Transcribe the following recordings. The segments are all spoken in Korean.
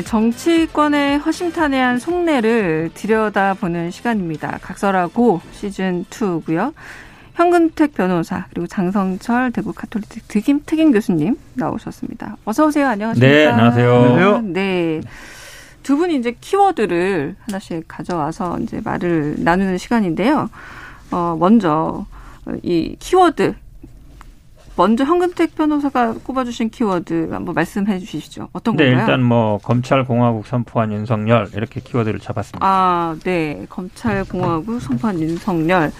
네, 정치권의 허심탄회한 속내를 들여다보는 시간입니다. 각설하고 시즌 2고요. 현근택 변호사 그리고 장성철 대구 카톨릭 특임 특임 교수님 나오셨습니다. 어서 오세요. 안녕하십니까? 네, 안녕하세요. 안녕하세요. 네. 두 분이 이제 키워드를 하나씩 가져와서 이제 말을 나누는 시간인데요. 어, 먼저 이 키워드 먼저 현근택 변호사가 꼽아주신 키워드 한번 말씀해 주시죠. 어떤 네, 건가요? 일단 뭐 검찰 공화국 선포한 윤석열 이렇게 키워드를 잡았습니다. 아, 네. 검찰 공화국 선포한 윤석열.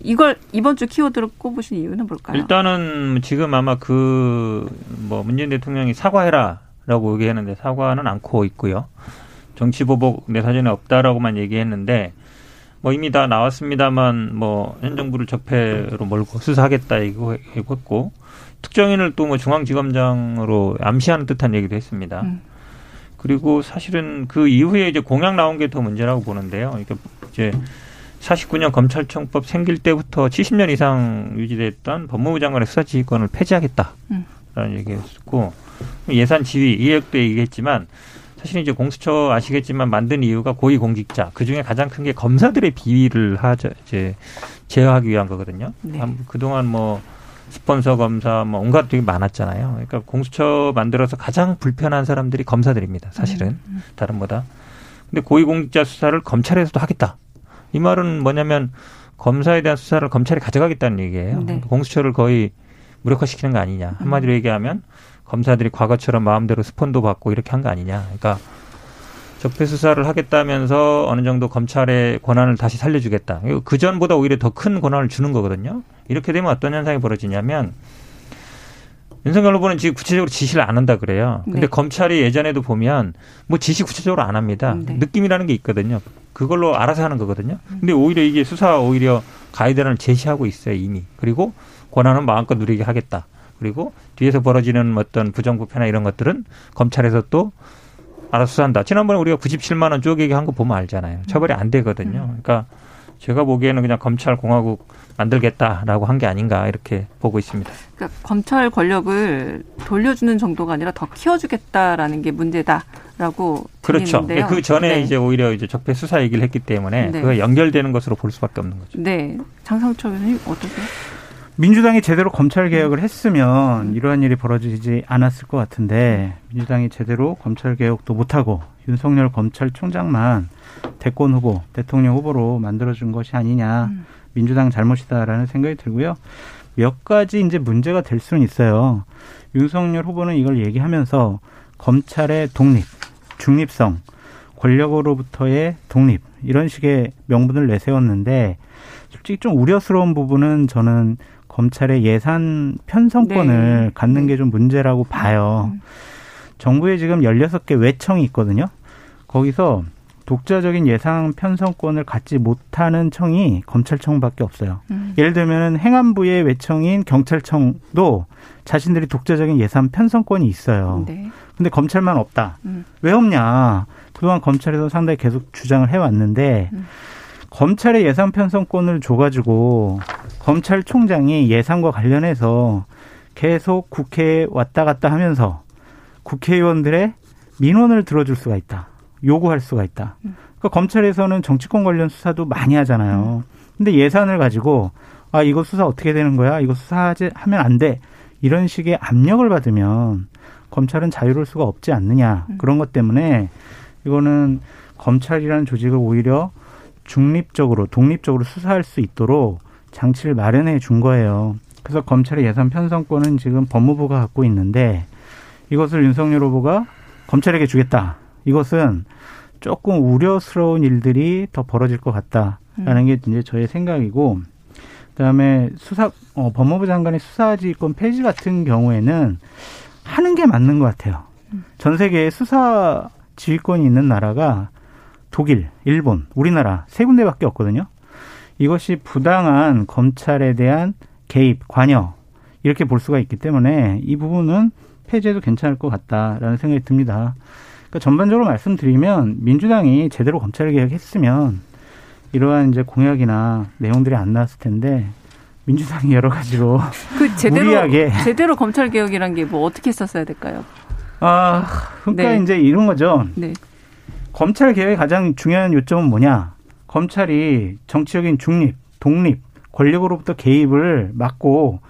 이걸 이번 주 키워드로 꼽으신 이유는 뭘까요? 일단은 지금 아마 그 뭐 문재인 대통령이 사과해라라고 얘기했는데 사과는 않고 있고요. 정치 보복 내 사전에 없다라고만 얘기했는데 뭐 이미 다 나왔습니다만 뭐 현 정부를 적폐로 몰고 수사하겠다 이거 했고 특정인을 또 뭐 중앙지검장으로 암시하는 듯한 얘기도 했습니다. 음. 그리고 사실은 그 이후에 이제 공약 나온 게 더 문제라고 보는데요. 이게 이제 49년 검찰청법 생길 때부터 70년 이상 유지됐던 법무부 장관의 수사 지휘권을 폐지하겠다라는 음. 얘기였고 예산 지휘 이역도 얘기했지만 사실 이제 공수처 아시겠지만 만든 이유가 고위공직자 그 중에 가장 큰 게 검사들의 비위를 하자 이제 제어하기 위한 거거든요. 네. 한- 그동안 뭐 스폰서 검사 뭐 온갖 되게 많았잖아요. 그러니까 공수처 만들어서 가장 불편한 사람들이 검사들입니다. 사실은 음, 다른 보다. 근데 고위공직자 수사를 검찰에서도 하겠다. 이 말은 뭐냐면 검사에 대한 수사를 검찰이 가져가겠다는 얘기예요. 네. 공수처를 거의 무력화시키는 거 아니냐. 한마디로 얘기하면 검사들이 과거처럼 마음대로 스폰도 받고 이렇게 한 거 아니냐. 그러니까 적폐 수사를 하겠다면서 어느 정도 검찰의 권한을 다시 살려주겠다. 그 전보다 오히려 더 큰 권한을 주는 거거든요. 이렇게 되면 어떤 현상이 벌어지냐면 윤석열 후보는 지금 구체적으로 지시를 안 한다 그래요. 근데 네. 검찰이 예전에도 보면 뭐 지시 구체적으로 안 합니다. 네. 느낌이라는 게 있거든요. 그걸로 알아서 하는 거거든요. 근데 오히려 이게 수사 오히려 가이드라인을 제시하고 있어요 이미. 그리고 권한은 마음껏 누리게 하겠다. 그리고 뒤에서 벌어지는 어떤 부정부패나 이런 것들은 검찰에서 또 알아서 수사한다. 지난번에 우리가 97만 원 쪼개기 한 거 보면 알잖아요. 처벌이 안 되거든요. 그러니까 제가 보기에는 그냥 검찰 공화국 만들겠다라고 한 게 아닌가 이렇게 보고 있습니다. 그러니까 검찰 권력을 돌려주는 정도가 아니라 더 키워주겠다라는 게 문제다라고 그렇죠. 들리는데요. 그 전에 네. 이제 오히려 이제 적폐 수사 얘기를 했기 때문에 네. 그거 연결되는 것으로 볼 수밖에 없는 거죠. 네, 장상철 교수님 어떠세요? 민주당이 제대로 검찰 개혁을 했으면 이러한 일이 벌어지지 않았을 것 같은데 민주당이 제대로 검찰 개혁도 못하고 윤석열 검찰총장만 대권 후보, 대통령 후보로 만들어준 것이 아니냐 음. 민주당 잘못이다라는 생각이 들고요. 몇 가지 이제 문제가 될 수는 있어요. 윤석열 후보는 이걸 얘기하면서 검찰의 독립, 중립성, 권력으로부터의 독립 이런 식의 명분을 내세웠는데 솔직히 좀 우려스러운 부분은 저는 검찰의 예산 편성권을 네. 갖는 게 좀 문제라고 봐요. 음. 정부에 지금 16개 외청이 있거든요. 거기서 독자적인 예산 편성권을 갖지 못하는 청이 검찰청밖에 없어요. 음. 예를 들면 행안부의 외청인 경찰청도 자신들이 독자적인 예산 편성권이 있어요. 네. 근데 검찰만 없다. 음. 왜 없냐? 그동안 검찰에서 상당히 계속 주장을 해왔는데 음. 검찰의 예산 편성권을 줘가지고 검찰총장이 예산과 관련해서 계속 국회에 왔다 갔다 하면서 국회의원들의 민원을 들어줄 수가 있다. 요구할 수가 있다. 그러니까 검찰에서는 정치권 관련 수사도 많이 하잖아요. 근데 예산을 가지고 아 이거 수사 어떻게 되는 거야? 이거 수사하지 하면 안 돼. 이런 식의 압력을 받으면 검찰은 자유로울 수가 없지 않느냐. 그런 것 때문에 이거는 검찰이라는 조직을 오히려 중립적으로 독립적으로 수사할 수 있도록 장치를 마련해 준 거예요. 그래서 검찰의 예산 편성권은 지금 법무부가 갖고 있는데 이것을 윤석열 후보가 검찰에게 주겠다. 이것은 조금 우려스러운 일들이 더 벌어질 것 같다라는 게 이제 저의 생각이고 그다음에 수사 어, 법무부 장관의 수사지휘권 폐지 같은 경우에는 하는 게 맞는 것 같아요. 전 세계에 수사 지휘권이 있는 나라가 독일, 일본, 우리나라 세 군데밖에 없거든요. 이것이 부당한 검찰에 대한 개입, 관여 이렇게 볼 수가 있기 때문에 이 부분은 폐지해도 괜찮을 것 같다라는 생각이 듭니다. 그러니까 전반적으로 말씀드리면 민주당이 제대로 검찰 개혁했으면 이러한 이제 공약이나 내용들이 안 나왔을 텐데 민주당이 여러 가지로 그 제대로 무리하게 제대로 검찰 개혁이란 게 뭐 어떻게 썼어야 될까요? 아 그러니까 네. 이제 이런 거죠. 네. 검찰 개혁의 가장 중요한 요점은 뭐냐? 검찰이 정치적인 중립, 독립, 권력으로부터 개입을 막고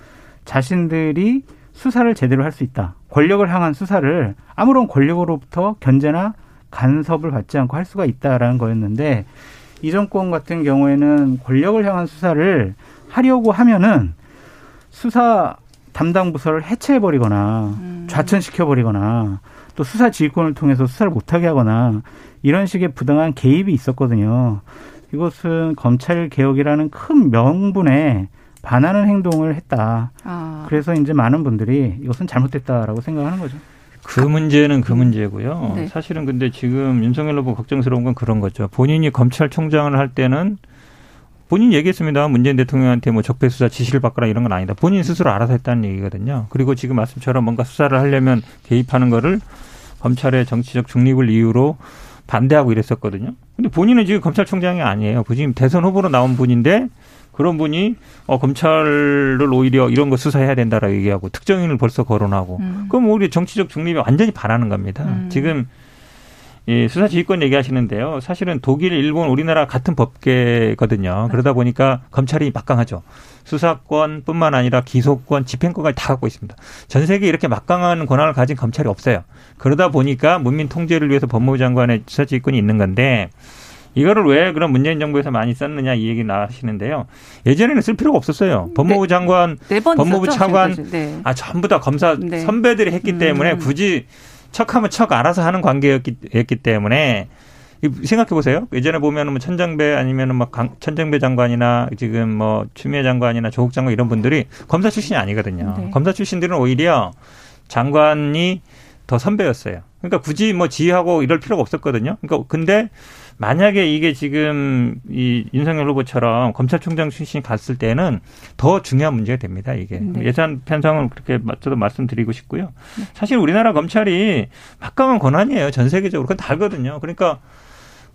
자신들이 수사를 제대로 할 수 있다. 권력을 향한 수사를 아무런 권력으로부터 견제나 간섭을 받지 않고 할 수가 있다라는 거였는데 이 정권 같은 경우에는 권력을 향한 수사를 하려고 하면은 수사 담당 부서를 해체해 버리거나 좌천시켜 버리거나 또 수사 지휘권을 통해서 수사를 못하게 하거나 이런 식의 부당한 개입이 있었거든요. 이것은 검찰 개혁이라는 큰 명분에 반하는 행동을 했다. 아. 그래서 이제 많은 분들이 이것은 잘못됐다라고 생각하는 거죠. 그 문제는 그 문제고요. 네. 사실은 근데 지금 윤석열 후보 걱정스러운 건 그런 거죠. 본인이 검찰총장을 할 때는 본인 이 얘기했습니다. 문재인 대통령한테 뭐 적폐 수사 지시를 받거나 이런 건 아니다. 본인 스스로 알아서 했다는 얘기거든요. 그리고 지금 말씀처럼 뭔가 수사를 하려면 개입하는 거를 검찰의 정치적 중립을 이유로 반대하고 이랬었거든요. 근데 본인은 지금 검찰총장이 아니에요. 지금 대선 후보로 나온 분인데 그런 분이 어, 검찰을 오히려 이런 거 수사해야 된다라고 얘기하고 특정인을 벌써 거론하고 음. 그럼 우리 정치적 중립에 완전히 반하는 겁니다. 음. 지금 이 수사 지휘권 얘기하시는데요. 사실은 독일, 일본, 우리나라 같은 법계거든요. 그러다 보니까 검찰이 막강하죠. 수사권뿐만 아니라 기소권, 집행권까지 다 갖고 있습니다. 전 세계에 이렇게 막강한 권한을 가진 검찰이 없어요. 그러다 보니까 문민 통제를 위해서 법무부 장관의 수사 지휘권이 있는 건데 이거를 왜 그런 문재인 정부에서 많이 썼느냐 이 얘기 나시는데요. 예전에는 쓸 필요가 없었어요. 법무부 장관, 네번 법무부 차관. 네. 아 전부 다 검사 네. 선배들이 했기 음. 때문에 굳이 척하면 척 알아서 하는 관계였기 했기 때문에 이- 생각해 보세요. 예전에 보면은 뭐 천정배 아니면은 막 강- 천정배 장관이나 지금 뭐 추미애 장관이나 조국 장관 이런 분들이 검사 출신이 아니거든요. 네. 검사 출신들은 오히려 장관이 더 선배였어요. 그러니까 굳이 뭐 지휘하고 이럴 필요가 없었거든요. 그러니까 근데 만약에 이게 지금 이 윤석열 후보처럼 검찰총장 출신이 갔을 때는 더 중요한 문제가 됩니다. 이게 네. 예산 편성을 그렇게 저도 말씀드리고 싶고요. 사실 우리나라 검찰이 막강한 권한이에요. 전 세계적으로 그건 다르거든요. 그러니까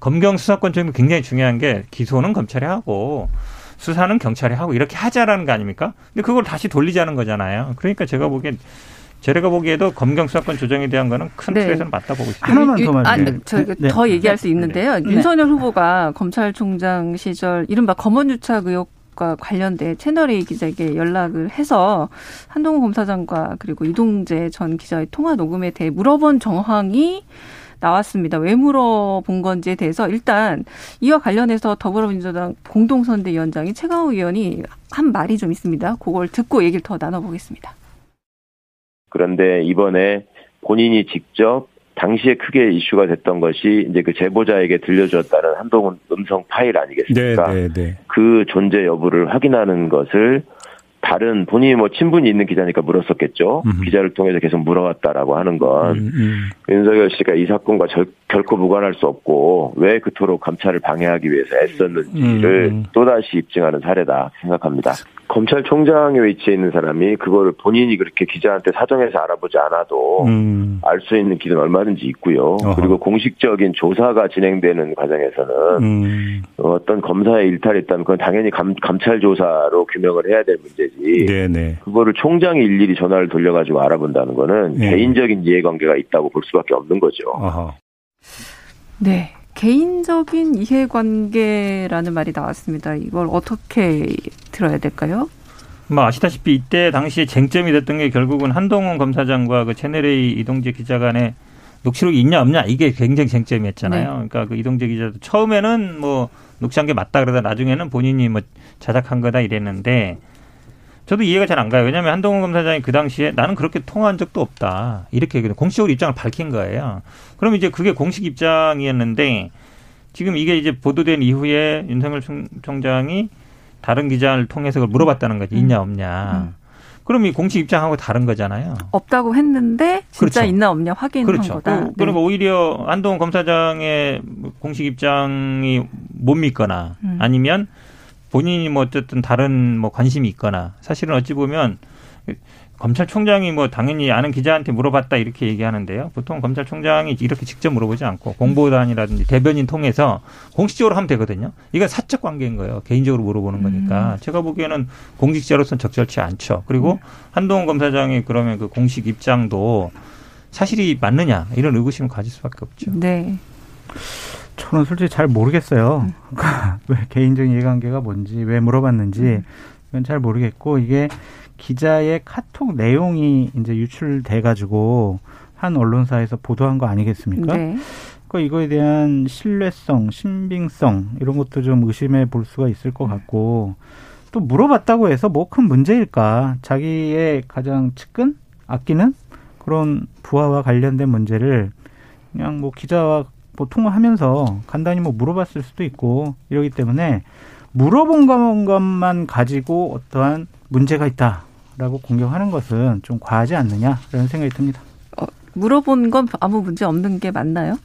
검경 수사권 중에 굉장히 중요한 게 기소는 검찰이 하고 수사는 경찰이 하고 이렇게 하자라는 거 아닙니까? 근데 그걸 다시 돌리자는 거잖아요. 그러니까 제가 보기엔 제가 보기에도 검경 수사권 조정에 대한 거는 큰 네. 틀에서는 맞다 보고 있습니다. 하나만 더 유- 말씀드릴게요. 아니, 저희가 네. 더 얘기할 수 있는데요. 네. 윤석열 후보가 검찰총장 시절 이른바 검언유착 의혹 과 관련돼 채널A 기자에게 연락을 해서 한동훈 검사장과 그리고 이동재 전 기자의 통화 녹음에 대해 물어본 정황이 나왔습니다. 왜 물어본 건지에 대해서 일단 이와 관련해서 더불어민주당 공동선대위원장이 최강우 의원이 한 말이 좀 있습니다. 그걸 듣고 얘기를 더 나눠보겠습니다. 그런데 이번에 본인이 직접 당시에 크게 이슈가 됐던 것이 이제 그 제보자에게 들려주었다는 한동훈 음성 파일 아니겠습니까? 네, 네, 네. 그 존재 여부를 확인하는 것을 다른 본인이 뭐 친분이 있는 기자니까 물었었겠죠. 음흠. 기자를 통해서 계속 물어왔다라고 하는 건 음, 음. 윤석열 씨가 이 사건과 절, 결코 무관할 수 없고 왜 그토록 감찰을 방해하기 위해서 애썼는지를 음. 또다시 입증하는 사례다 생각합니다. 검찰총장에 위치해 있는 사람이 그거를 본인이 그렇게 기자한테 사정해서 알아보지 않아도 음. 알수 있는 길은 얼마든지 있고요. 어허. 그리고 공식적인 조사가 진행되는 과정에서는 음. 어떤 검사의 일탈이 있다면 그건 당연히 감, 감찰 조사로 규명을 해야 될 문제지. 네, 네. 그거를 총장이 일일이 전화를 돌려가지고 알아본다는 거는 네. 개인적인 이해관계가 있다고 볼 수밖에 없는 거죠. 어허. 네. 개인적인 이해관계라는 말이 나왔습니다. 이걸 어떻게 들어야 될까요? 뭐 아시다시피 이때 당시에 쟁점이 됐던 게 결국은 한동훈 검사장과 그 채널A 이동재 기자 간의 녹취록이 있냐 없냐 이게 굉장히 쟁점이었잖아요. 네. 그러니까 그 이동재 기자도 처음에는 뭐 녹취한 게 맞다 그러다 나중에는 본인이 뭐 자작한 거다 이랬는데 저도 이해가 잘 안 가요. 왜냐하면 한동훈 검사장이 그 당시에 나는 그렇게 통화한 적도 없다. 이렇게 공식적으로 입장을 밝힌 거예요. 그럼 이제 그게 공식 입장이었는데 지금 이게 이제 보도된 이후에 윤석열 총- 총장이 다른 기자를 통해서 그걸 물어봤다는 거지. 있냐 없냐. 그럼 이 공식 입장하고 다른 거잖아요. 없다고 했는데 진짜 그렇죠. 있나 없냐 확인한 그렇죠. 거다. 그- 그러니까 오히려 한동훈 검사장의 공식 입장이 못 믿거나 음. 아니면 본인이 뭐 어쨌든 다른 뭐 관심이 있거나 사실은 어찌 보면 검찰총장이 뭐 당연히 아는 기자한테 물어봤다 이렇게 얘기하는데요. 보통 검찰총장이 이렇게 직접 물어보지 않고 공보단이라든지 대변인 통해서 공식적으로 하면 되거든요. 이건 사적 관계인 거예요. 개인적으로 물어보는 거니까. 제가 보기에는 공직자로서는 적절치 않죠. 그리고 한동훈 검사장의 그러면 그 공식 입장도 사실이 맞느냐 이런 의구심을 가질 수밖에 없죠. 네. 저는 솔직히 잘 모르겠어요. 왜 개인적인 이해관계가 뭔지, 왜 물어봤는지, 이건 잘 모르겠고, 이게 기자의 카톡 내용이 이제 유출돼 가지고, 한 언론사에서 보도한 거 아니겠습니까? 네. 그 이거에 대한 신뢰성, 신빙성, 이런 것도 좀 의심해 볼 수가 있을 것 같고, 또 물어봤다고 해서 뭐 큰 문제일까? 자기의 가장 측근? 아끼는? 그런 부하와 관련된 문제를 그냥 뭐 기자와 뭐 통화하면서 간단히 뭐 물어봤을 수도 있고 이러기 때문에 물어본 것만 가지고 어떠한 문제가 있다라고 공격하는 것은 좀 과하지 않느냐라는 생각이 듭니다. 물어본 건 아무 문제 없는 게 맞나요?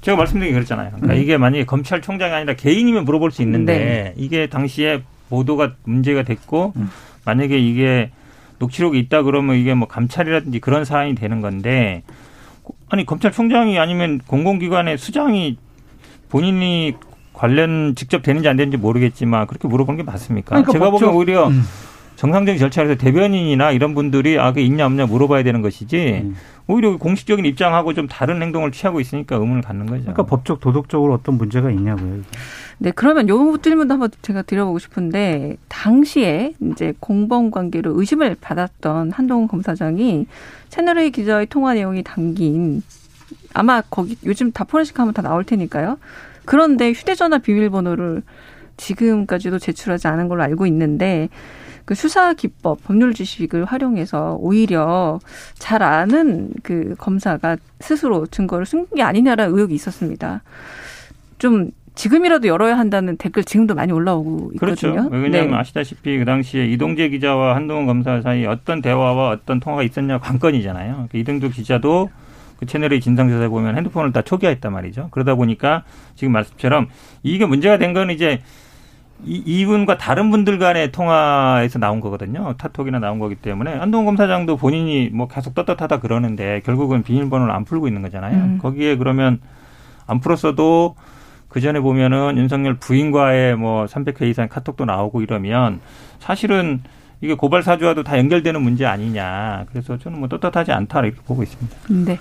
제가 말씀드린 게 그랬잖아요. 그러니까 음. 이게 만약에 검찰총장이 아니라 개인이면 물어볼 수 있는데 이게 당시에 보도가 문제가 됐고 음. 만약에 이게 녹취록이 있다 그러면 이게 뭐 감찰이라든지 그런 사안이 되는 건데 아니 검찰총장이 아니면 공공기관의 수장이 본인이 관련 직접 되는지 안 되는지 모르겠지만 그렇게 물어보는 게 맞습니까? 그러니까 제가 법적- 보기엔 오히려 음. 정상적인 절차에서 대변인이나 이런 분들이 아, 그게 있냐 없냐 물어봐야 되는 것이지 음. 오히려 공식적인 입장하고 좀 다른 행동을 취하고 있으니까 의문을 갖는 거죠. 그러니까 법적 도덕적으로 어떤 문제가 있냐고요. 이게. 네, 그러면 요 질문도 한번 제가 드려보고 싶은데 당시에 이제 공범 관계로 의심을 받았던 한동훈 검사장이 채널A 기자의 통화 내용이 담긴 아마 거기 요즘 다 포렌식 하면 다 나올 테니까요. 그런데 휴대전화 비밀번호를 지금까지도 제출하지 않은 걸로 알고 있는데 그 수사 기법, 법률 지식을 활용해서 오히려 잘 아는 그 검사가 스스로 증거를 숨긴 게 아니냐라는 의혹이 있었습니다. 좀 지금이라도 열어야 한다는 댓글 지금도 많이 올라오고 그렇죠. 있거든요. 왜냐하면 네. 아시다시피 그 당시에 이동재 기자와 한동훈 검사 사이 어떤 대화와 어떤 통화가 있었냐 관건이잖아요. 그 이동재 기자도 그 채널의 진상조사에 보면 핸드폰을 다 초기화했단 말이죠. 그러다 보니까 지금 말씀처럼 이게 문제가 된 건 이제 이, 이분과 다른 분들 간의 통화에서 나온 거거든요. 카톡이나 나온 거기 때문에 한동훈 검사장도 본인이 뭐 계속 떳떳하다 그러는데 결국은 비밀번호를 안 풀고 있는 거잖아요. 음. 거기에 그러면 안 풀었어도 그 전에 보면은 윤석열 부인과의 뭐 300회 이상 카톡도 나오고 이러면 사실은 이게 고발 사주와도 다 연결되는 문제 아니냐. 그래서 저는 뭐 떳떳하지 않다 이렇게 보고 있습니다. 네.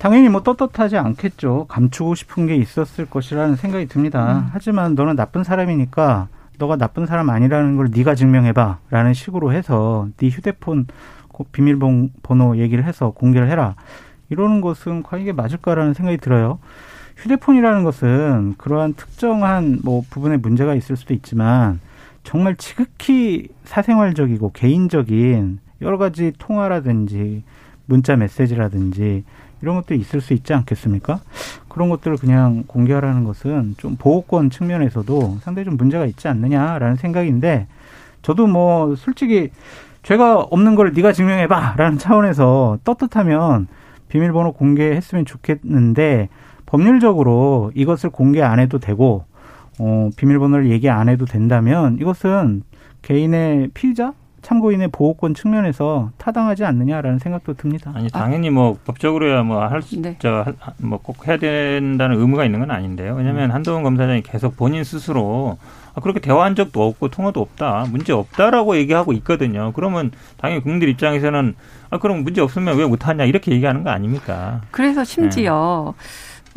당연히 뭐 떳떳하지 않겠죠. 감추고 싶은 게 있었을 것이라는 생각이 듭니다. 하지만 너는 나쁜 사람이니까 너가 나쁜 사람 아니라는 걸 네가 증명해봐라는 식으로 해서 네 휴대폰 고- 비밀번호 얘기를 해서 공개를 해라. 이러는 것은 과연 이게 맞을까라는 생각이 들어요. 휴대폰이라는 것은 그러한 특정한 뭐 부분에 문제가 있을 수도 있지만 정말 지극히 사생활적이고 개인적인 여러 가지 통화라든지 문자 메시지라든지 이런 것들이 있을 수 있지 않겠습니까? 그런 것들을 그냥 공개하라는 것은 좀 보호권 측면에서도 상당히 좀 문제가 있지 않느냐라는 생각인데 저도 뭐 솔직히 죄가 없는 걸 네가 증명해봐라는 차원에서 떳떳하면 비밀번호 공개했으면 좋겠는데 법률적으로 이것을 공개 안 해도 되고 어, 비밀번호를 얘기 안 해도 된다면 이것은 개인의 피의자 참고인의 보호권 측면에서 타당하지 않느냐라는 생각도 듭니다. 아니 당연히 뭐 법적으로야 뭐할수 네. 저뭐꼭 해야 된다는 의무가 있는 건 아닌데요. 왜냐하면 한동훈 검사장이 계속 본인 스스로 아, 그렇게 대화한 적도 없고 통화도 없다, 문제 없다라고 얘기하고 있거든요. 그러면 당연히 국민들 입장에서는 아 그럼 문제 없으면 왜 못하냐 이렇게 얘기하는 거 아닙니까? 그래서 심지어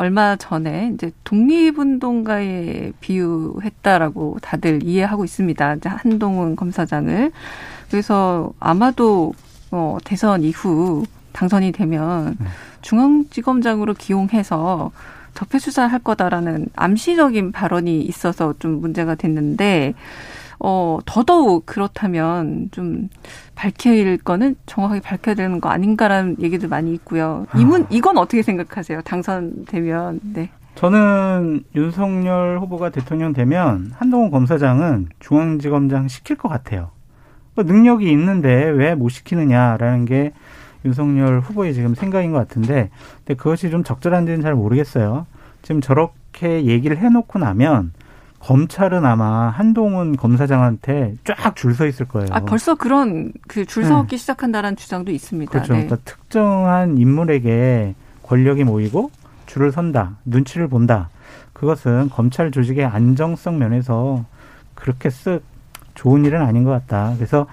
얼마 전에 이제 독립운동가에 비유했다라고 다들 이해하고 있습니다. 이제 한동훈 검사장을. 그래서 아마도 어, 대선 이후 당선이 되면 중앙지검장으로 기용해서 적폐 수사를 할 거다라는 암시적인 발언이 있어서 좀 문제가 됐는데 어, 더더욱 그렇다면 좀 밝힐 거는 정확하게 밝혀야 되는 거 아닌가라는 얘기도 많이 있고요. 이문, 이건 어떻게 생각하세요? 당선되면, 네. 저는 윤석열 후보가 대통령 되면 한동훈 검사장은 중앙지검장 시킬 것 같아요. 뭐 능력이 있는데 왜 못 시키느냐라는 게 윤석열 후보의 지금 생각인 것 같은데, 근데 그것이 좀 적절한지는 잘 모르겠어요. 지금 저렇게 얘기를 해놓고 나면 검찰은 아마 한동훈 검사장한테 쫙 줄 서 있을 거예요. 아, 벌써 그런 그 줄 서기 네. 시작한다는 주장도 있습니다. 그렇죠. 네. 그러니까 특정한 인물에게 권력이 모이고 줄을 선다, 눈치를 본다. 그것은 검찰 조직의 안정성 면에서 그렇게 쓱 좋은 일은 아닌 것 같다. 그래서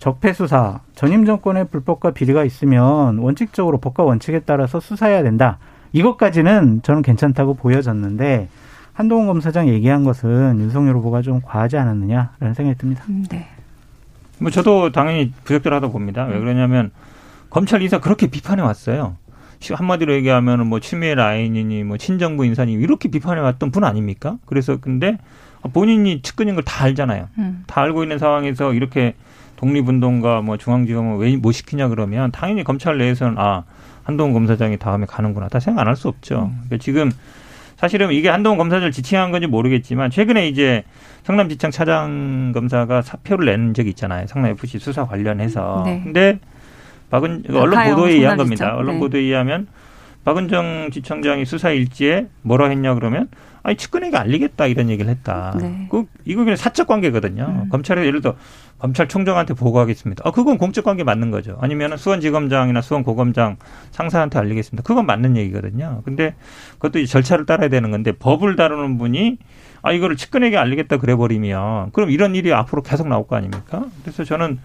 적폐 수사, 전임 정권의 불법과 비리가 있으면 원칙적으로 법과 원칙에 따라서 수사해야 된다. 이것까지는 저는 괜찮다고 보여졌는데 한동훈 검사장 얘기한 것은 윤석열 후보가 좀 과하지 않았느냐라는 생각이 듭니다. 음, 네. 뭐 저도 당연히 부적절하다 고 봅니다. 왜 그러냐면 검찰 인사 그렇게 비판해 왔어요. 한마디로 얘기하면 뭐 치매 라인이니 뭐 친정부 인사니 이렇게 비판해 왔던 분 아닙니까? 그래서 근데 본인이 측근인 걸 다 알잖아요. 음. 다 알고 있는 상황에서 이렇게 독립운동가 뭐 중앙지검을 왜 못 시키냐 그러면 당연히 검찰 내에서는 아 한동훈 검사장이 다음에 가는구나 다 생각 안 할 수 없죠. 음. 그러니까 지금 사실은 이게 한동훈 검사장을 지칭한 건지 모르겠지만 최근에 이제 성남지청 차장 검사가 사표를 낸 적이 있잖아요. 성남 FC 수사 관련해서. 네. 근데 박은 언론 보도에 의한 겁니다. 언론 네. 보도에 의하면 박은정 지청장이 수사 일지에 뭐라 했냐 그러면 아니 측근에게 알리겠다 이런 얘기를 했다. 네. 그 이거 그냥 사적 관계거든요. 음. 검찰에 예를 들어 검찰총장한테 보고하겠습니다. 아 그건 공적 관계 맞는 거죠. 아니면 수원지검장이나 수원고검장 상사한테 알리겠습니다. 그건 맞는 얘기거든요. 근데 그것도 이제 절차를 따라야 되는 건데 법을 다루는 분이 아 이거를 측근에게 알리겠다 그래 버리면 그럼 이런 일이 앞으로 계속 나올 거 아닙니까? 그래서 저는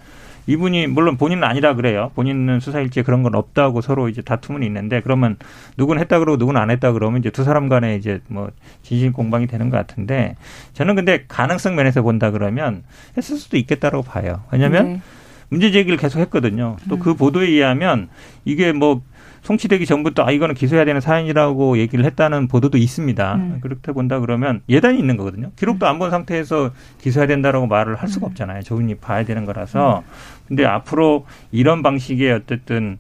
이분이 물론 본인은 아니라 그래요. 본인은 수사일지에 그런 건 없다고 서로 이제 다툼은 있는데 그러면 누구는 했다 그러고 누구는 안 했다 그러면 이제 두 사람 간에 이제 뭐 진실 공방이 되는 것 같은데 저는 근데 가능성 면에서 본다 그러면 했을 수도 있겠다라고 봐요. 왜냐하면 네. 문제 제기를 계속 했거든요. 또그 음. 보도에 의하면 이게 뭐 송치되기 전부터 아 이거는 기소해야 되는 사연이라고 얘기를 했다는 보도도 있습니다. 음. 그렇게 본다 그러면 예단이 있는 거거든요. 기록도 안 본 상태에서 기소해야 된다라고 말을 할 수가 음. 없잖아요. 조은이 봐야 되는 거라서. 음. 근데 앞으로 이런 방식의 어쨌든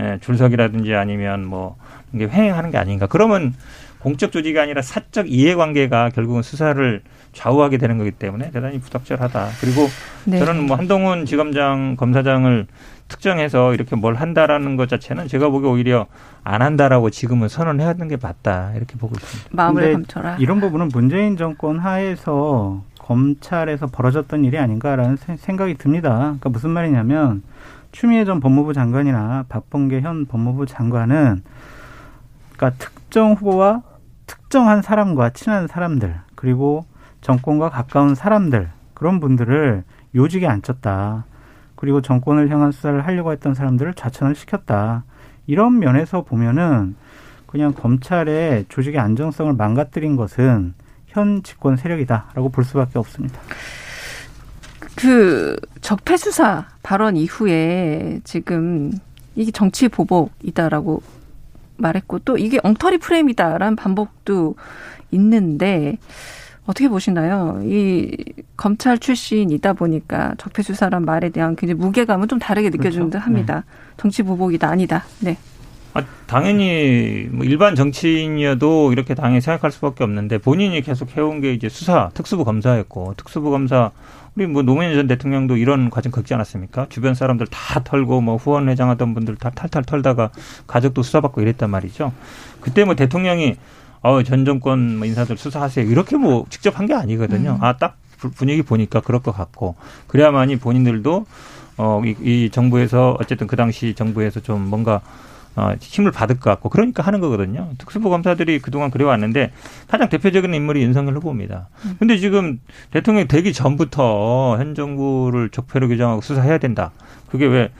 예, 줄석이라든지 아니면 뭐 이게 횡행하는 게 아닌가. 그러면 공적 조직이 아니라 사적 이해관계가 결국은 수사를 좌우하게 되는 거기 때문에 대단히 부적절하다. 그리고 네. 저는 뭐 한동훈 지검장 검사장을 특정해서 이렇게 뭘 한다라는 것 자체는 제가 보기에 오히려 안 한다라고 지금은 선언해야 하는 게 맞다 이렇게 보고 있습니다. 마음을 감춰라. 이런 부분은 문재인 정권 하에서 검찰에서 벌어졌던 일이 아닌가라는 생각이 듭니다. 그러니까 무슨 말이냐면 추미애 전 법무부 장관이나 박범계 현 법무부 장관은 그러니까 특정 후보와 특정한 사람과 친한 사람들 그리고 정권과 가까운 사람들 그런 분들을 요직에 앉혔다. 그리고 정권을 향한 수사를 하려고 했던 사람들을 좌천을 시켰다. 이런 면에서 보면은 그냥 검찰의 조직의 안정성을 망가뜨린 것은 현 집권 세력이다라고 볼 수밖에 없습니다. 그 적폐 수사 발언 이후에 지금 이게 정치 보복이다라고 말했고 또 이게 엉터리 프레임이다라는 반복도 있는데 어떻게 보시나요? 이 검찰 출신이다 보니까 적폐 수사란 말에 대한 굉장히 무게감은 좀 다르게 느껴지는 그렇죠. 듯합니다. 네. 정치 보복이다 아니다. 네. 아, 당연히 뭐 일반 정치인이어도 이렇게 당연히 생각할 수밖에 없는데 본인이 계속 해온 게 이제 수사 특수부 검사였고 특수부 검사 우리 뭐 노무현 전 대통령도 이런 과정 겪지 않았습니까? 주변 사람들 다 털고 뭐 후원 회장하던 분들 다 탈탈 털다가 가족도 수사받고 이랬단 말이죠. 그때 뭐 대통령이 어, 전 정권 뭐 인사들 수사하세요. 이렇게 뭐 직접 한 게 아니거든요. 음. 아, 딱 분위기 보니까 그럴 것 같고. 그래야만이 본인들도 어, 이, 이 정부에서 어쨌든 그 당시 정부에서 좀 뭔가 어, 힘을 받을 것 같고 그러니까 하는 거거든요. 특수부 검사들이 그동안 그래왔는데 가장 대표적인 인물이 윤석열 후보입니다. 음. 근데 지금 대통령이 되기 전부터 현 정부를 적폐로 규정하고 수사해야 된다. 그게 왜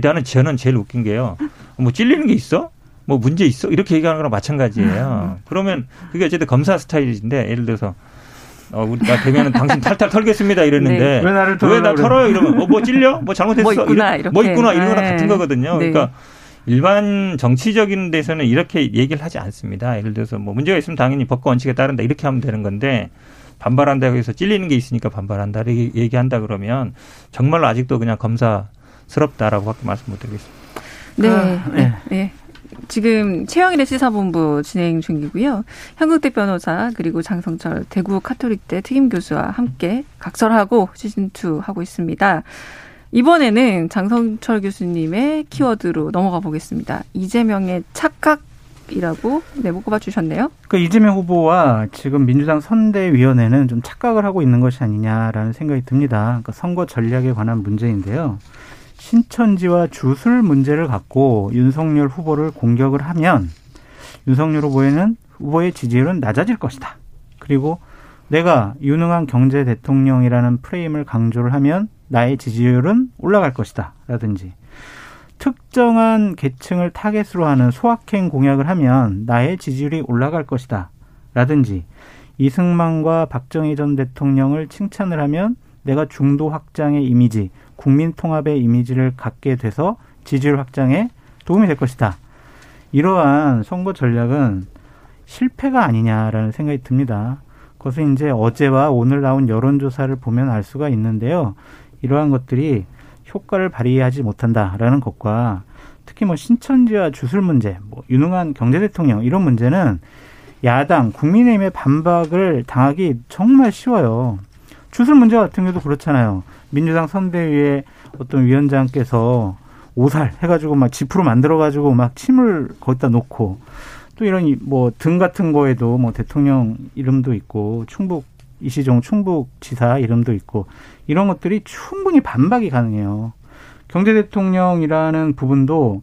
나는 저는 제일 웃긴 게요. 뭐 찔리는 게 있어? 뭐 문제 있어? 이렇게 얘기하는 거랑 마찬가지예요. 그러면 그게 어쨌든 검사 스타일인데 예를 들어서 어, 우리 나 되면은 당신 탈탈 털겠습니다 이랬는데 네. 왜 나를 왜나 털어요 이러면 어, 뭐 찔려? 뭐 잘못했어? 뭐 있구나 이렇게. 뭐 있구나 이런 거랑 네. 같은 거거든요. 네. 그러니까 일반 정치적인 데서는 이렇게 얘기를 하지 않습니다. 예를 들어서 뭐 문제가 있으면 당연히 법과 원칙에 따른다 이렇게 하면 되는 건데 반발한다고 해서 찔리는 게 있으니까 반발한다 이렇게 얘기한다 그러면 정말로 아직도 그냥 검사스럽다라고밖에 말씀 못 드리겠습니다. 네. 아, 네. 네. 지금 최영일의 시사본부 진행 중이고요. 현국대 변호사 그리고 장성철 대구 카톨릭대 특임 교수와 함께 각설하고 시즌 2 하고 있습니다. 이번에는 장성철 교수님의 키워드로 넘어가 보겠습니다. 이재명의 착각 이라고 네모 꼽아 주셨네요. 그 이재명 후보와 지금 민주당 선대위원회는 좀 착각을 하고 있는 것이 아니냐라는 생각이 듭니다. 그러니까 선거 전략에 관한 문제인데요. 신천지와 주술 문제를 갖고 윤석열 후보를 공격을 하면 윤석열 후보에는 후보의 지지율은 낮아질 것이다. 그리고 내가 유능한 경제 대통령이라는 프레임을 강조를 하면 나의 지지율은 올라갈 것이다. 라든지 특정한 계층을 타겟으로 하는 소확행 공약을 하면 나의 지지율이 올라갈 것이다. 라든지 이승만과 박정희 전 대통령을 칭찬을 하면 내가 중도 확장의 이미지, 국민 통합의 이미지를 갖게 돼서 지지율 확장에 도움이 될 것이다. 이러한 선거 전략은 실패가 아니냐라는 생각이 듭니다. 그것은 이제 어제와 오늘 나온 여론조사를 보면 알 수가 있는데요. 이러한 것들이 효과를 발휘하지 못한다라는 것과 특히 뭐 신천지와 주술 문제, 뭐 유능한 경제 대통령 이런 문제는 야당 국민의힘의 반박을 당하기 정말 쉬워요. 주술 문제 같은 경우도 그렇잖아요. 민주당 선대위의 어떤 위원장께서 오살 해가지고 막 지프로 만들어가지고 막 침을 거기다 놓고 또 이런 뭐 등 같은 거에도 뭐 대통령 이름도 있고 충북 이시종 충북 지사 이름도 있고 이런 것들이 충분히 반박이 가능해요. 경제 대통령이라는 부분도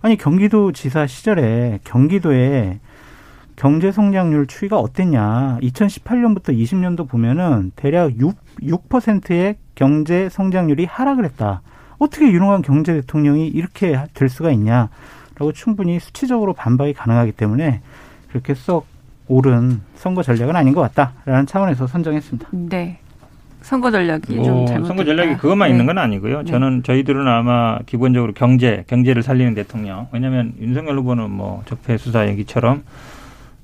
아니 경기도 지사 시절에 경기도에 경제 성장률 추이가 어땠냐. 2018년부터 20년도 보면은 대략 6, 6%의 경제 성장률이 하락을 했다. 어떻게 유능한 경제 대통령이 이렇게 될 수가 있냐라고 충분히 수치적으로 반박이 가능하기 때문에 그렇게 썩 옳은 선거 전략은 아닌 것 같다라는 차원에서 선정했습니다. 네. 선거 전략이 뭐, 좀 잘못. 선거 전략이 그것만 네. 있는 건 아니고요. 네. 저는 저희들은 아마 기본적으로 경제, 경제를 살리는 대통령. 왜냐하면 윤석열 후보는 뭐 적폐 수사 얘기처럼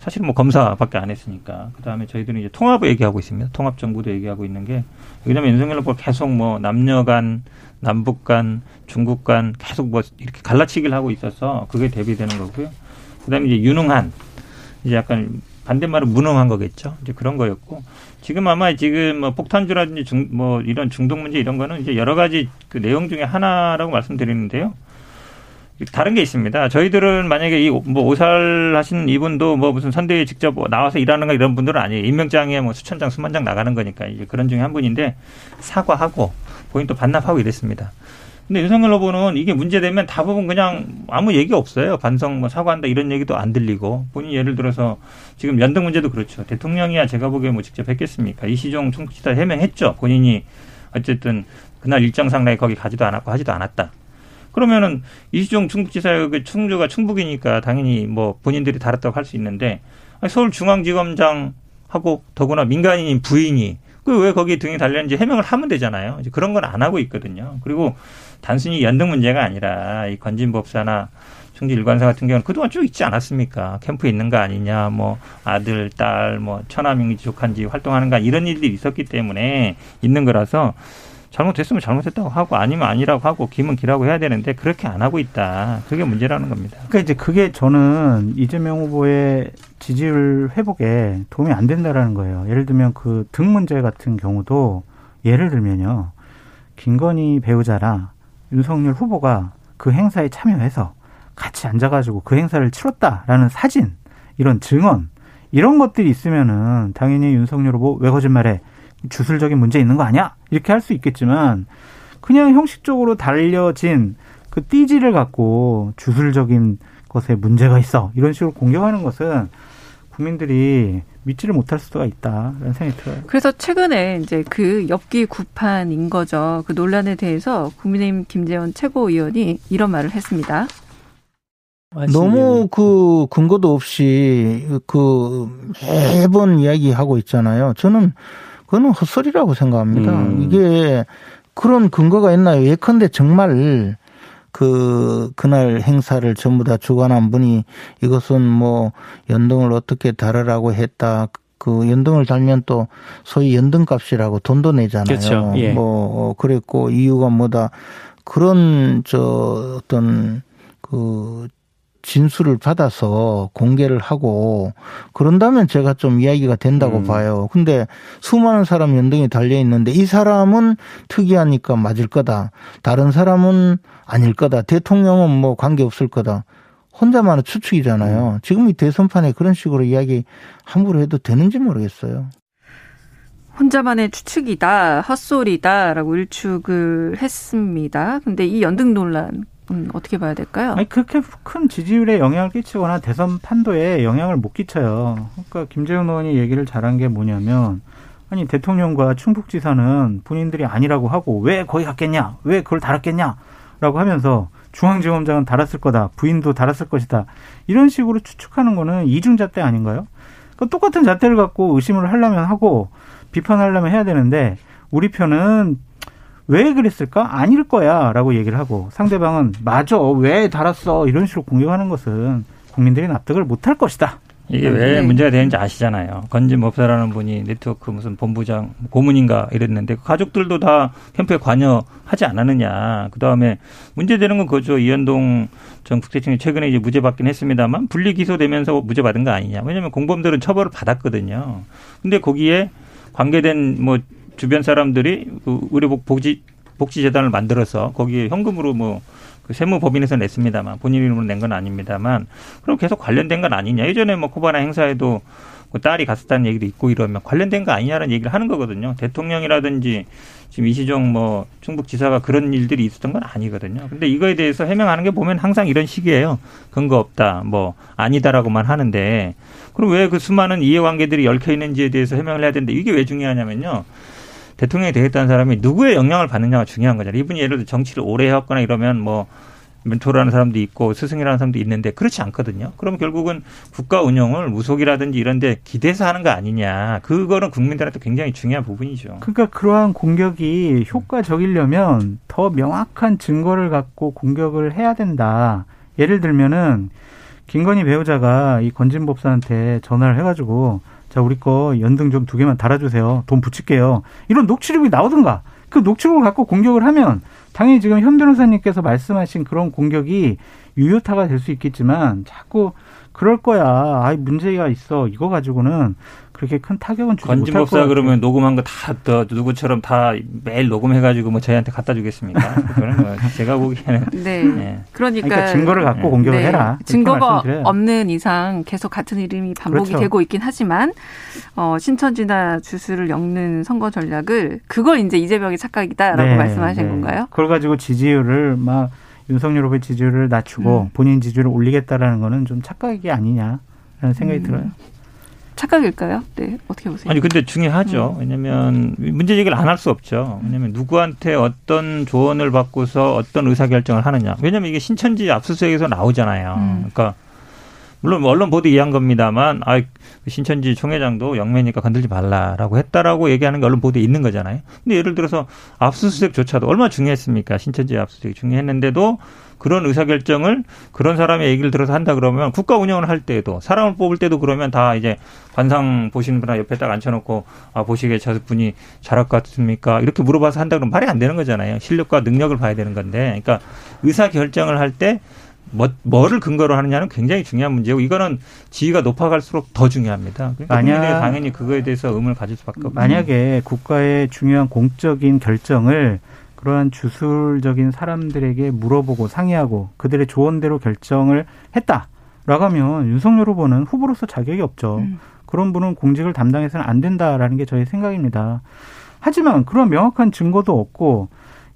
사실 뭐 검사밖에 안 했으니까. 그 다음에 저희들은 이제 통합을 얘기하고 있습니다. 통합 정부도 얘기하고 있는 게 왜냐하면 윤석열 후보가 계속 뭐 남녀 간, 남북 간, 중국 간 계속 뭐 이렇게 갈라치기를 하고 있어서 그게 대비되는 거고요. 그 다음에 이제 유능한 이제 약간 반대말은 무능한 거겠죠. 이제 그런 거였고 지금 아마 지금 뭐 폭탄주라든지 중, 뭐 이런 중독 문제 이런 거는 이제 여러 가지 그 내용 중에 하나라고 말씀드리는데요. 다른 게 있습니다. 저희들은 만약에 이뭐 오살하신 이분도 뭐 무슨 선대위에 직접 나와서 일하는 거 이런 분들은 아니에요. 임명장에 뭐 수천 장, 수만 장 나가는 거니까 이제 그런 중에 한 분인데 사과하고 본인도 반납하고 이랬습니다. 근데 윤석열 후보는 이게 문제되면 대부분 그냥 아무 얘기 없어요. 반성 뭐 사과한다 이런 얘기도 안 들리고 본인 예를 들어서 지금 연등 문제도 그렇죠. 대통령이야 제가 보기에 뭐 직접 했겠습니까? 이시종 충북지사 해명했죠. 본인이 어쨌든 그날 일정상 나에 거기 가지도 않았고 하지도 않았다. 그러면은 이시종 충북지사의 그 충주가 충북이니까 당연히 뭐 본인들이 다뤘다고 할 수 있는데 서울중앙지검장하고 더구나 민간인인 부인이 그 왜 거기 등에 달렸는지 해명을 하면 되잖아요. 이제 그런 건 안 하고 있거든요. 그리고 단순히 연등 문제가 아니라 이 건진법사나 충주 일관사 같은 경우는 그동안 쭉 있지 않았습니까? 캠프 있는 거 아니냐, 뭐 아들, 딸, 뭐 처남인지 조카인지 활동하는 가 이런 일들이 있었기 때문에 있는 거라서 잘못했으면 잘못했다고 하고 아니면 아니라고 하고 김은 기라고 해야 되는데 그렇게 안 하고 있다. 그게 문제라는 겁니다. 그러니까 이제 그게 저는 이재명 후보의 지지율 회복에 도움이 안 된다라는 거예요. 예를 들면 그 등 문제 같은 경우도 예를 들면요. 김건희 배우자랑 윤석열 후보가 그 행사에 참여해서 같이 앉아가지고 그 행사를 치렀다라는 사진, 이런 증언, 이런 것들이 있으면은 당연히 윤석열 후보 왜 거짓말해? 주술적인 문제 있는 거 아니야? 이렇게 할 수 있겠지만 그냥 형식적으로 달려진 그 띠지를 갖고 주술적인 것에 문제가 있어. 이런 식으로 공격하는 것은 국민들이 믿지를 못할 수가 있다라는 생각이 들어요. 그래서 최근에 이제 그 엽기 구판인 거죠. 그 논란에 대해서 국민의힘 김재원 최고위원이 이런 말을 했습니다. 너무 그 근거도 없이 그 매번 이야기하고 있잖아요. 저는 그거는 헛소리라고 생각합니다. 음. 이게 그런 근거가 있나요? 예컨대 정말 그 그날 행사를 전부 다 주관한 분이 이것은 뭐 연등을 어떻게 다르라고 했다. 그 연등을 달면 또 소위 연등값이라고 돈도 내잖아요. 그렇죠. 예. 뭐 어, 그랬고 이유가 뭐다. 그런 저 어떤 그 진술을 받아서 공개를 하고 그런다면 제가 좀 이야기가 된다고 음. 봐요. 근데 수많은 사람 연등이 달려 있는데 이 사람은 특이하니까 맞을 거다. 다른 사람은 아닐 거다. 대통령은 뭐 관계 없을 거다. 혼자만의 추측이잖아요. 음. 지금 이 대선판에 그런 식으로 이야기 함부로 해도 되는지 모르겠어요. 혼자만의 추측이다, 헛소리다라고 일축을 했습니다. 근데 이 연등 논란 음, 어떻게 봐야 될까요? 아니 그렇게 큰 지지율에 영향을 끼치거나 대선 판도에 영향을 못 끼쳐요. 그러니까 김재훈 의원이 얘기를 잘한 게 뭐냐면 아니 대통령과 충북지사는 본인들이 아니라고 하고 왜 거기 갔겠냐, 왜 그걸 달았겠냐라고 하면서 중앙지검장은 달았을 거다, 부인도 달았을 것이다 이런 식으로 추측하는 거는 이중잣대 아닌가요? 그러니까 똑같은 잣대를 갖고 의심을 하려면 하고 비판하려면 해야 되는데 우리 편은 왜 그랬을까? 아닐 거야. 라고 얘기를 하고 상대방은 맞아. 왜 달았어? 이런 식으로 공격하는 것은 국민들이 납득을 못할 것이다. 이게 왜 네. 문제가 되는지 아시잖아요. 건진법사라는 분이 네트워크 무슨 본부장, 고문인가 이랬는데 그 가족들도 다 캠프에 관여하지 않았느냐. 그 다음에 문제되는 건 그거죠. 이현동 전 국세청이 최근에 이제 무죄 받긴 했습니다만 분리 기소되면서 무죄 받은 거 아니냐. 왜냐하면 공범들은 처벌을 받았거든요. 근데 거기에 관계된 뭐 주변 사람들이 그 의료복 복지 복지재단을 만들어서 거기에 현금으로 뭐 그 세무 법인에서 냈습니다만 본인 이름으로 낸 건 아닙니다만 그럼 계속 관련된 건 아니냐. 예전에 뭐 코바나 행사에도 그 딸이 갔었다는 얘기도 있고 이러면 관련된 거 아니냐는 얘기를 하는 거거든요. 대통령이라든지 지금 이시정 뭐 충북지사가 그런 일들이 있었던 건 아니거든요. 근데 이거에 대해서 해명하는 게 보면 항상 이런 식이에요. 근거 없다 뭐 아니다라고만 하는데. 그럼 왜 그 수많은 이해관계들이 얽혀 있는지에 대해서 해명을 해야 되는데 이게 왜 중요하냐면요 대통령이 되겠다는 사람이 누구의 영향을 받느냐가 중요한 거잖아요. 이분이 예를 들어 정치를 오래 해왔거나 이러면 뭐 멘토라는 사람도 있고 스승이라는 사람도 있는데 그렇지 않거든요. 그럼 결국은 국가 운영을 무속이라든지 이런 데 기대서 하는 거 아니냐. 그거는 국민들한테 굉장히 중요한 부분이죠. 그러니까 그러한 공격이 효과적이려면 더 명확한 증거를 갖고 공격을 해야 된다. 예를 들면은 김건희 배우자가 이 건진법사한테 전화를 해가지고 자, 우리 거 연등 좀 두 개만 달아주세요. 돈 붙일게요. 이런 녹취록이 나오든가. 그 녹취록을 갖고 공격을 하면 당연히 지금 현 변호사님께서 말씀하신 그런 공격이 유효타가 될 수 있겠지만 자꾸 그럴 거야. 아이 문제가 있어. 이거 가지고는 그렇게 큰 타격은 주지 건진 법사 그러면 녹음한 거다더 누구처럼 다 매일 녹음해가지고 뭐 저희한테 갖다 주겠습니까? 그거는 뭐 제가 보기에는 네. 네. 그러니까, 그러니까, 증거를 갖고 네. 공격을 네. 해라. 증거가 없는 이상 계속 같은 이름이 반복이 그렇죠. 되고 있긴 하지만 어, 신천지나 주수를 엮는 선거 전략을 그걸 이제 이재명의 착각이다라고 네. 말씀하신 네. 건가요? 그걸 가지고 지지율을 막 윤석열 후보의 지지율을 낮추고 음. 본인 지지율을 올리겠다라는 거는 좀 착각이 아니냐라는 생각이 음. 들어요. 착각일까요? 네, 어떻게 보세요? 아니 근데 중요하죠. 음. 왜냐하면 문제 제기를 안 할 수 없죠. 왜냐하면 누구한테 어떤 조언을 받고서 어떤 의사 결정을 하느냐. 왜냐하면 이게 신천지 압수수색에서 나오잖아요. 음. 그러니까 물론 언론 보도 이해한 겁니다만, 아, 신천지 총회장도 영매니까 건들지 말라라고 했다라고 얘기하는 게 언론 보도에 있는 거잖아요. 근데 예를 들어서 압수수색조차도 얼마나 중요했습니까? 신천지 압수수색이 중요했는데도 그런 의사결정을 그런 사람의 얘기를 들어서 한다 그러면 국가 운영을 할 때에도 사람을 뽑을 때도 그러면 다 이제 관상 보시는 분한 옆에 딱 앉혀놓고 아 보시기에 저 분이 잘할 것 같습니까? 이렇게 물어봐서 한다 그러면 말이 안 되는 거잖아요. 실력과 능력을 봐야 되는 건데, 그러니까 의사결정을 할때 뭐, 뭐를 근거로 하느냐는 굉장히 중요한 문제고 이거는 지위가 높아갈수록 더 중요합니다. 그러니까 만약 당연히 그거에 대해서 의문을 가질 수밖에 없죠. 만약에 국가의 중요한 공적인 결정을 그러한 주술적인 사람들에게 물어보고 상의하고 그들의 조언대로 결정을 했다라고 하면 윤석열 후보는 후보로서 자격이 없죠. 음. 그런 분은 공직을 담당해서는 안 된다라는 게 저희 생각입니다. 하지만 그런 명확한 증거도 없고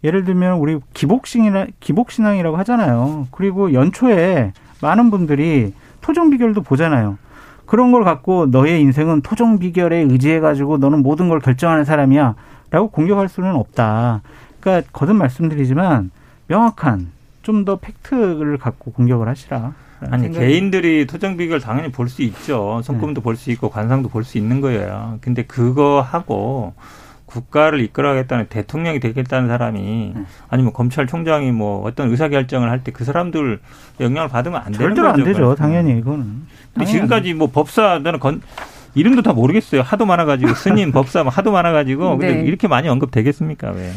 예를 들면 우리 기복신이나 기복신앙이라고 하잖아요. 그리고 연초에 많은 분들이 토종 비결도 보잖아요. 그런 걸 갖고 너의 인생은 토종 비결에 의지해 가지고 너는 모든 걸 결정하는 사람이야라고 공격할 수는 없다. 그러니까 거듭 말씀드리지만 명확한 좀 더 팩트를 갖고 공격을 하시라. 아니 생각이. 개인들이 토정 비결 당연히 볼 수 있죠. 손금도 네. 볼수 있고 관상도 볼 수 있는 거예요. 근데 그거 하고 국가를 이끌어가겠다는 대통령이 되겠다는 사람이 네. 아니면 검찰총장이 뭐 어떤 의사 결정을 할 때 그 사람들 영향을 받으면 안 되는 거죠. 안 되죠. 당연히 이거는. 근데 지금까지 뭐 법사 나는 건 이름도 다 모르겠어요. 하도 많아가지고 스님 법사 뭐 하도 많아가지고 근데 네. 이렇게 많이 언급되겠습니까? 왜?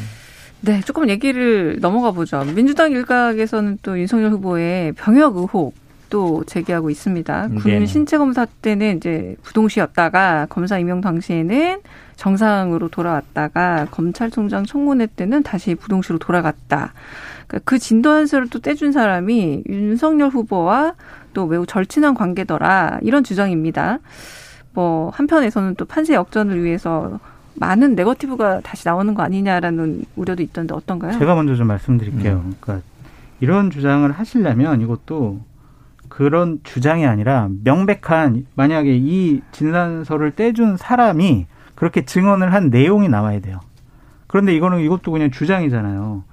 네, 조금 얘기를 넘어가 보죠. 민주당 일각에서는 또 윤석열 후보의 병역 의혹 의혹도 제기하고 있습니다. 군 신체 검사 때는 이제 부동시였다가 검사 임용 당시에는 정상으로 돌아왔다가 검찰총장 청문회 때는 다시 부동시로 돌아갔다. 그러니까 그 진도한수를 또 떼준 사람이 윤석열 후보와 또 매우 절친한 관계더라 이런 주장입니다. 뭐 한편에서는 또 판세 역전을 위해서 많은 네거티브가 다시 나오는 거 아니냐라는 우려도 있던데 어떤가요? 제가 먼저 좀 말씀드릴게요. 음. 그러니까 이런 주장을 하시려면 이것도 그런 주장이 아니라 명백한 만약에 이 진단서를 떼준 사람이 그렇게 증언을 한 내용이 나와야 돼요. 그런데 이거는 이것도 그냥 주장이잖아요.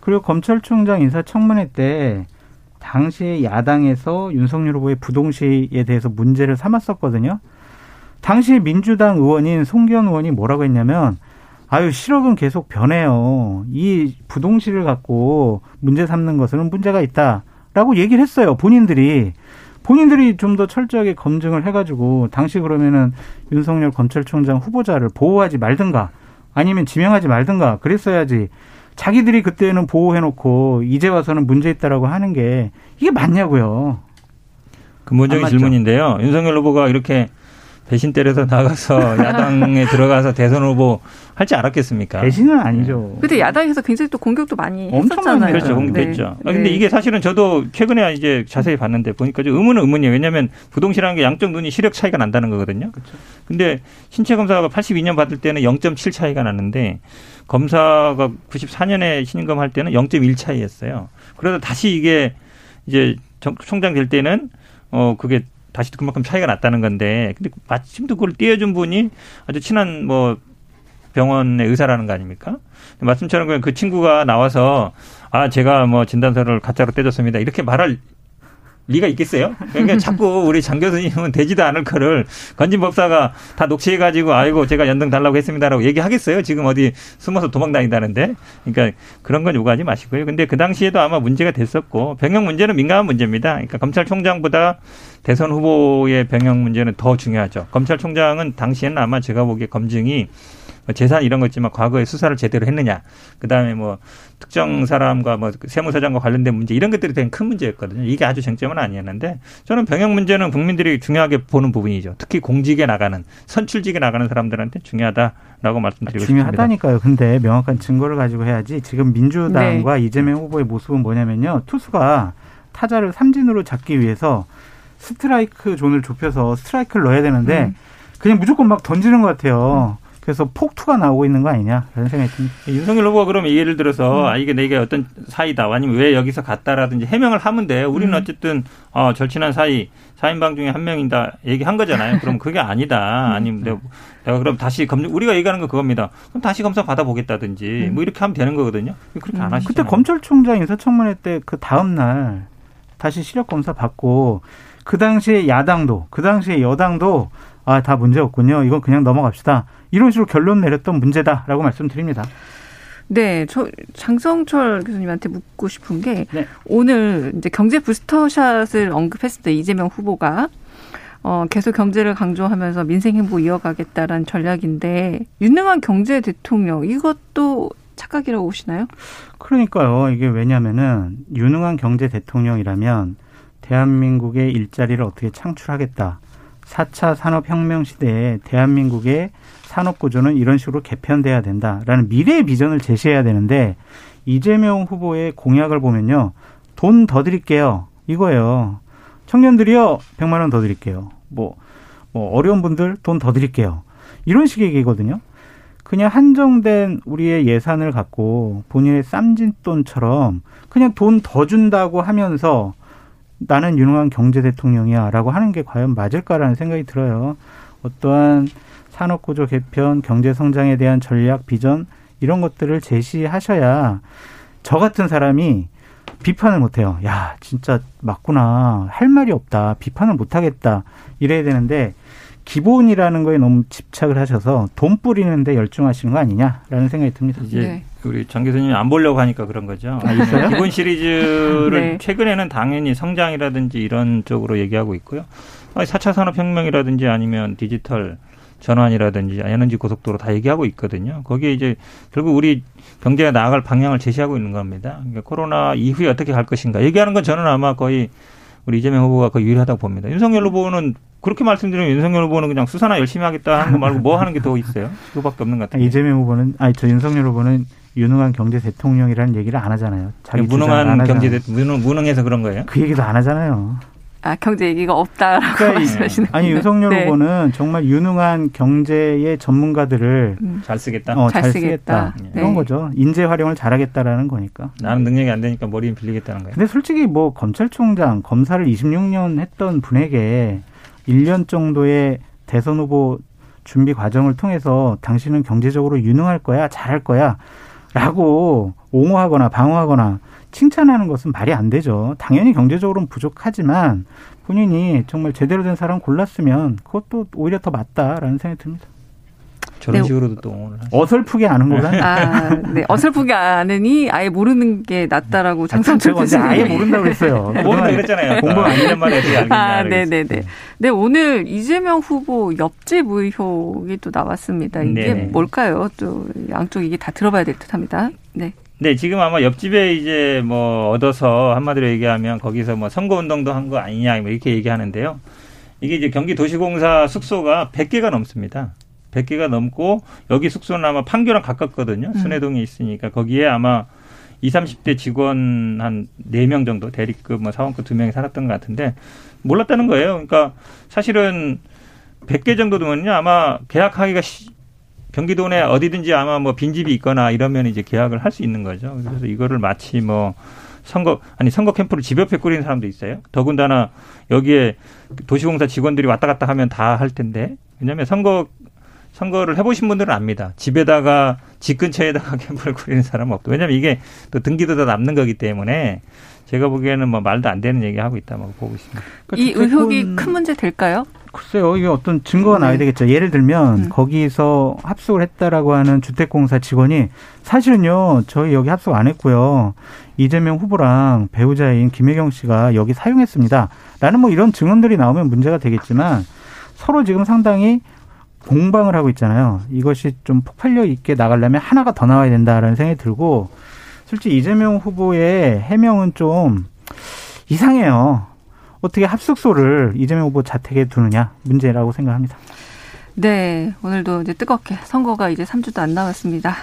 그리고 검찰총장 인사청문회 때 당시에 야당에서 윤석열 후보의 부동시에 대해서 문제를 삼았었거든요. 당시 민주당 의원인 송기현 의원이 뭐라고 했냐면 아유 실업은 계속 변해요. 이 부동시를 갖고 문제 삼는 것은 문제가 있다라고 얘기를 했어요. 본인들이 본인들이 좀 더 철저하게 검증을 해가지고 당시 그러면은 윤석열 검찰총장 후보자를 보호하지 말든가 아니면 지명하지 말든가 그랬어야지. 자기들이 그때는 보호해놓고 이제 와서는 문제 있다라고 하는 게 이게 맞냐고요. 근본적인 질문인데요. 윤석열 후보가 이렇게 배신 때려서 나가서 야당에 들어가서 대선 후보 할지 알았겠습니까? 배신은 아니죠. 근데 야당에서 굉장히 또 공격도 많이 했었잖아요. 그렇죠. 공격했죠. 네. 아, 근데 네. 이게 사실은 저도 최근에 이제 자세히 봤는데 보니까 좀 의문은 의문이에요. 왜냐하면 부동시라는 게 양쪽 눈이 시력 차이가 난다는 거거든요. 그렇죠. 근데 신체 검사가 82년 받을 때는 0.7 차이가 나는데 검사가 94년에 신임검 할 때는 0.1 차이였어요. 그래서 다시 이게 이제 총장 될 때는 어 그게 다시 그만큼 차이가 났다는 건데 근데 마침 또 그걸 띄워준 분이 아주 친한 뭐 병원의 의사라는 거 아닙니까? 말씀처럼 그 친구가 나와서 아 제가 뭐 진단서를 가짜로 떼줬습니다 이렇게 말할 리가 있겠어요? 그러니까 자꾸 우리 장 교수님은 되지도 않을 거를 건진 법사가 다 녹취해가지고 아이고 제가 연등 달라고 했습니다라고 얘기하겠어요? 지금 어디 숨어서 도망 다닌다는데. 그러니까 그런 건 요구하지 마시고요. 근데 그 당시에도 아마 문제가 됐었고 병역 문제는 민감한 문제입니다. 그러니까 검찰총장보다 대선 후보의 병역 문제는 더 중요하죠. 검찰총장은 당시에는 아마 제가 보기에 검증이 뭐 재산 이런 거 있지만 과거에 수사를 제대로 했느냐. 그다음에 뭐 특정 사람과 뭐 세무사장과 관련된 문제 이런 것들이 되게 큰 문제였거든요. 이게 아주 쟁점은 아니었는데 저는 병역 문제는 국민들이 중요하게 보는 부분이죠. 특히 공직에 나가는 선출직에 나가는 사람들한테 중요하다라고 말씀드리고 중요하다니까요. 싶습니다. 근데 명확한 증거를 가지고 해야지 지금 민주당과 네. 이재명 후보의 모습은 뭐냐면요. 투수가 타자를 삼진으로 잡기 위해서 스트라이크 존을 좁혀서 스트라이크를 넣어야 되는데 음. 그냥 무조건 막 던지는 것 같아요. 음. 그래서 폭투가 나오고 있는 거 아니냐라는 생각이 듭니다. 윤석열 후보가 그럼 예를 들어서 음. 아 이게 내게 어떤 사이다 아니면 왜 여기서 갔다라든지 해명을 하면 돼. 우리는 음. 어쨌든 어 절친한 사이 사인방 중에 한 명이다 얘기한 거잖아요. 그럼 그게 아니다. 음. 아니면 내가, 내가 그럼 다시 검 우리가 얘기하는 거 그겁니다. 그럼 다시 검사 받아보겠다든지 음. 뭐 이렇게 하면 되는 거거든요. 그렇게 안 음. 하시죠. 그때 검찰총장 인사청문회 때 그 다음 날 다시 시력 검사 받고 그 당시에 야당도 그 당시에 여당도 아 다 문제 없군요. 이건 그냥 넘어갑시다. 이런 식으로 결론 내렸던 문제다라고 말씀드립니다. 네, 저 장성철 교수님한테 묻고 싶은 게 네. 오늘 이제 경제 부스터샷을 언급했을 때 이재명 후보가 어, 계속 경제를 강조하면서 민생 행보 이어가겠다라는 전략인데 유능한 경제 대통령 이것도 착각이라고 보시나요? 그러니까요. 이게 왜냐면은 유능한 경제 대통령이라면 대한민국의 일자리를 어떻게 창출하겠다. 4차 산업혁명 시대에 대한민국의 산업구조는 이런 식으로 개편돼야 된다라는 미래의 비전을 제시해야 되는데 이재명 후보의 공약을 보면요. 돈 더 드릴게요. 이거예요. 청년들이요. 100만 원 더 드릴게요. 뭐, 뭐 어려운 분들 돈 더 드릴게요. 이런 식의 얘기거든요. 그냥 한정된 우리의 예산을 갖고 본인의 쌈짓돈처럼 그냥 돈 더 준다고 하면서 나는 유능한 경제 대통령이야라고 하는 게 과연 맞을까라는 생각이 들어요. 어떠한 산업 구조 개편, 경제 성장에 대한 전략, 비전 이런 것들을 제시하셔야 저 같은 사람이 비판을 못 해요. 야, 진짜 맞구나. 할 말이 없다. 비판을 못 하겠다. 이래야 되는데 기본이라는 거에 너무 집착을 하셔서 돈 뿌리는데 열중하시는 거 아니냐라는 생각이 듭니다. 이제 네. 우리 장 교수님 안 보려고 하니까 그런 거죠. 아, 있어요? 기본 시리즈를 네. 최근에는 당연히 성장이라든지 이런 쪽으로 얘기하고 있고요. 4차 산업혁명이라든지 아니면 디지털 전환이라든지 에너지 고속도로 다 얘기하고 있거든요. 거기에 이제 결국 우리 경제가 나아갈 방향을 제시하고 있는 겁니다. 그러니까 코로나 이후에 어떻게 갈 것인가 얘기하는 건 저는 아마 거의 우리 이재명 후보가 그 유리하다고 봅니다. 윤석열 후보는 그렇게 말씀드리면 윤석열 후보는 그냥 수사나 열심히 하겠다 하는 거 말고 뭐 하는 게 더 있어요? 그거밖에 없는 것 같아요. 이재명 후보는 아니 저 윤석열 후보는 유능한 경제 대통령이라는 얘기를 안 하잖아요. 자기 무능한 경제 대, 무능 무능해서 그런 거예요? 그 얘기도 안 하잖아요. 아 경제 얘기가 없다라고 그러니까 말씀하시는 아니 윤석열 네. 후보는 정말 유능한 경제의 전문가들을 음. 잘 쓰겠다. 어, 잘, 잘 쓰겠다. 쓰겠다. 네. 이런 거죠. 인재 활용을 잘하겠다라는 거니까. 나는 능력이 안 되니까 머리 빌리겠다는 거예요. 근데 솔직히 뭐 검찰총장 검사를 26년 했던 분에게 1년 정도의 대선 후보 준비 과정을 통해서 당신은 경제적으로 유능할 거야, 잘할 거야. 라고 옹호하거나 방어하거나 칭찬하는 것은 말이 안 되죠. 당연히 경제적으로는 부족하지만 본인이 정말 제대로 된 사람 골랐으면 그것도 오히려 더 맞다라는 생각이 듭니다. 저런 네. 식으로도 또 오늘 어설프게 아는 거다. 아, 네. 어설프게 아느니 아예 모르는 게 낫다라고 장성철 교수님. 아예 모른다고 그랬어요. 모른다 그랬잖아요. 공부 안 했는 말에 어떻게 알겠냐. 아, 네네네. 네. 네, 오늘 이재명 후보 옆집 의혹이 또 나왔습니다. 이게 네네. 뭘까요? 또 양쪽 이게 다 들어봐야 될 듯합니다. 네. 네, 지금 아마 옆집에 이제 뭐 얻어서 한마디로 얘기하면 거기서 뭐 선거 운동도 한 거 아니냐 뭐 이렇게 얘기하는데요. 이게 이제 경기도시공사 숙소가 100개가 넘습니다. 100개가 넘고 여기 숙소는 아마 판교랑 가깝거든요. 음. 순회동에 있으니까 거기에 아마 20, 30대 직원 한 4명 정도 대리급 뭐 사원급 2명이 살았던 것 같은데 몰랐다는 거예요. 그러니까 사실은 100개 정도 되면요. 아마 계약하기가 경기도 내 어디든지 아마 뭐 빈집이 있거나 이러면 이제 계약을 할 수 있는 거죠. 그래서 이거를 마치 뭐 선거 아니 선거 캠프를 집 옆에 꾸리는 사람도 있어요. 더군다나 여기에 도시공사 직원들이 왔다 갔다 하면 다 할 텐데 왜냐하면 선거 선거를 해보신 분들은 압니다. 집에다가 집 근처에다가 캠프를 꾸리는 사람은 없고 왜냐하면 이게 또 등기도 다 남는 거기 때문에 제가 보기에는 뭐 말도 안 되는 얘기 하고 있다 고 보고 있습니다. 그러니까 이 의혹이 큰 문제 될까요? 글쎄요, 이게 어떤 증거가 네. 나와야 되겠죠. 예를 들면 음. 거기서 합숙을 했다라고 하는 주택공사 직원이 사실은요, 저희 여기 합숙 안 했고요. 이재명 후보랑 배우자인 김혜경 씨가 여기 사용했습니다. 라는 뭐 이런 증언들이 나오면 문제가 되겠지만 서로 지금 상당히 공방을 하고 있잖아요. 이것이 좀 폭발력 있게 나가려면 하나가 더 나와야 된다라는 생각이 들고 솔직히 이재명 후보의 해명은 좀 이상해요. 어떻게 합숙소를 이재명 후보 자택에 두느냐 문제라고 생각합니다. 네, 오늘도 이제 뜨겁게 선거가 이제 3주도 안 남았습니다.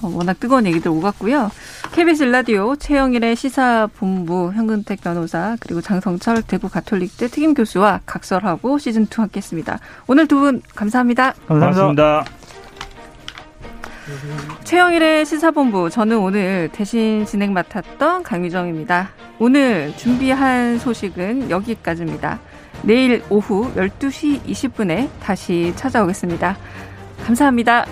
어, 워낙 뜨거운 얘기들 오갔고요. KBS 라디오 최영일의 시사본부 현근택 변호사 그리고 장성철 대구 가톨릭대 특임 교수와 각설하고 시즌 2 함께했습니다. 오늘 두 분 감사합니다. 감사합니다. 감사합니다. 최영일의 시사본부 저는 오늘 대신 진행 맡았던 강유정입니다. 오늘 준비한 소식은 여기까지입니다. 내일 오후 12시 20분에 다시 찾아오겠습니다. 감사합니다.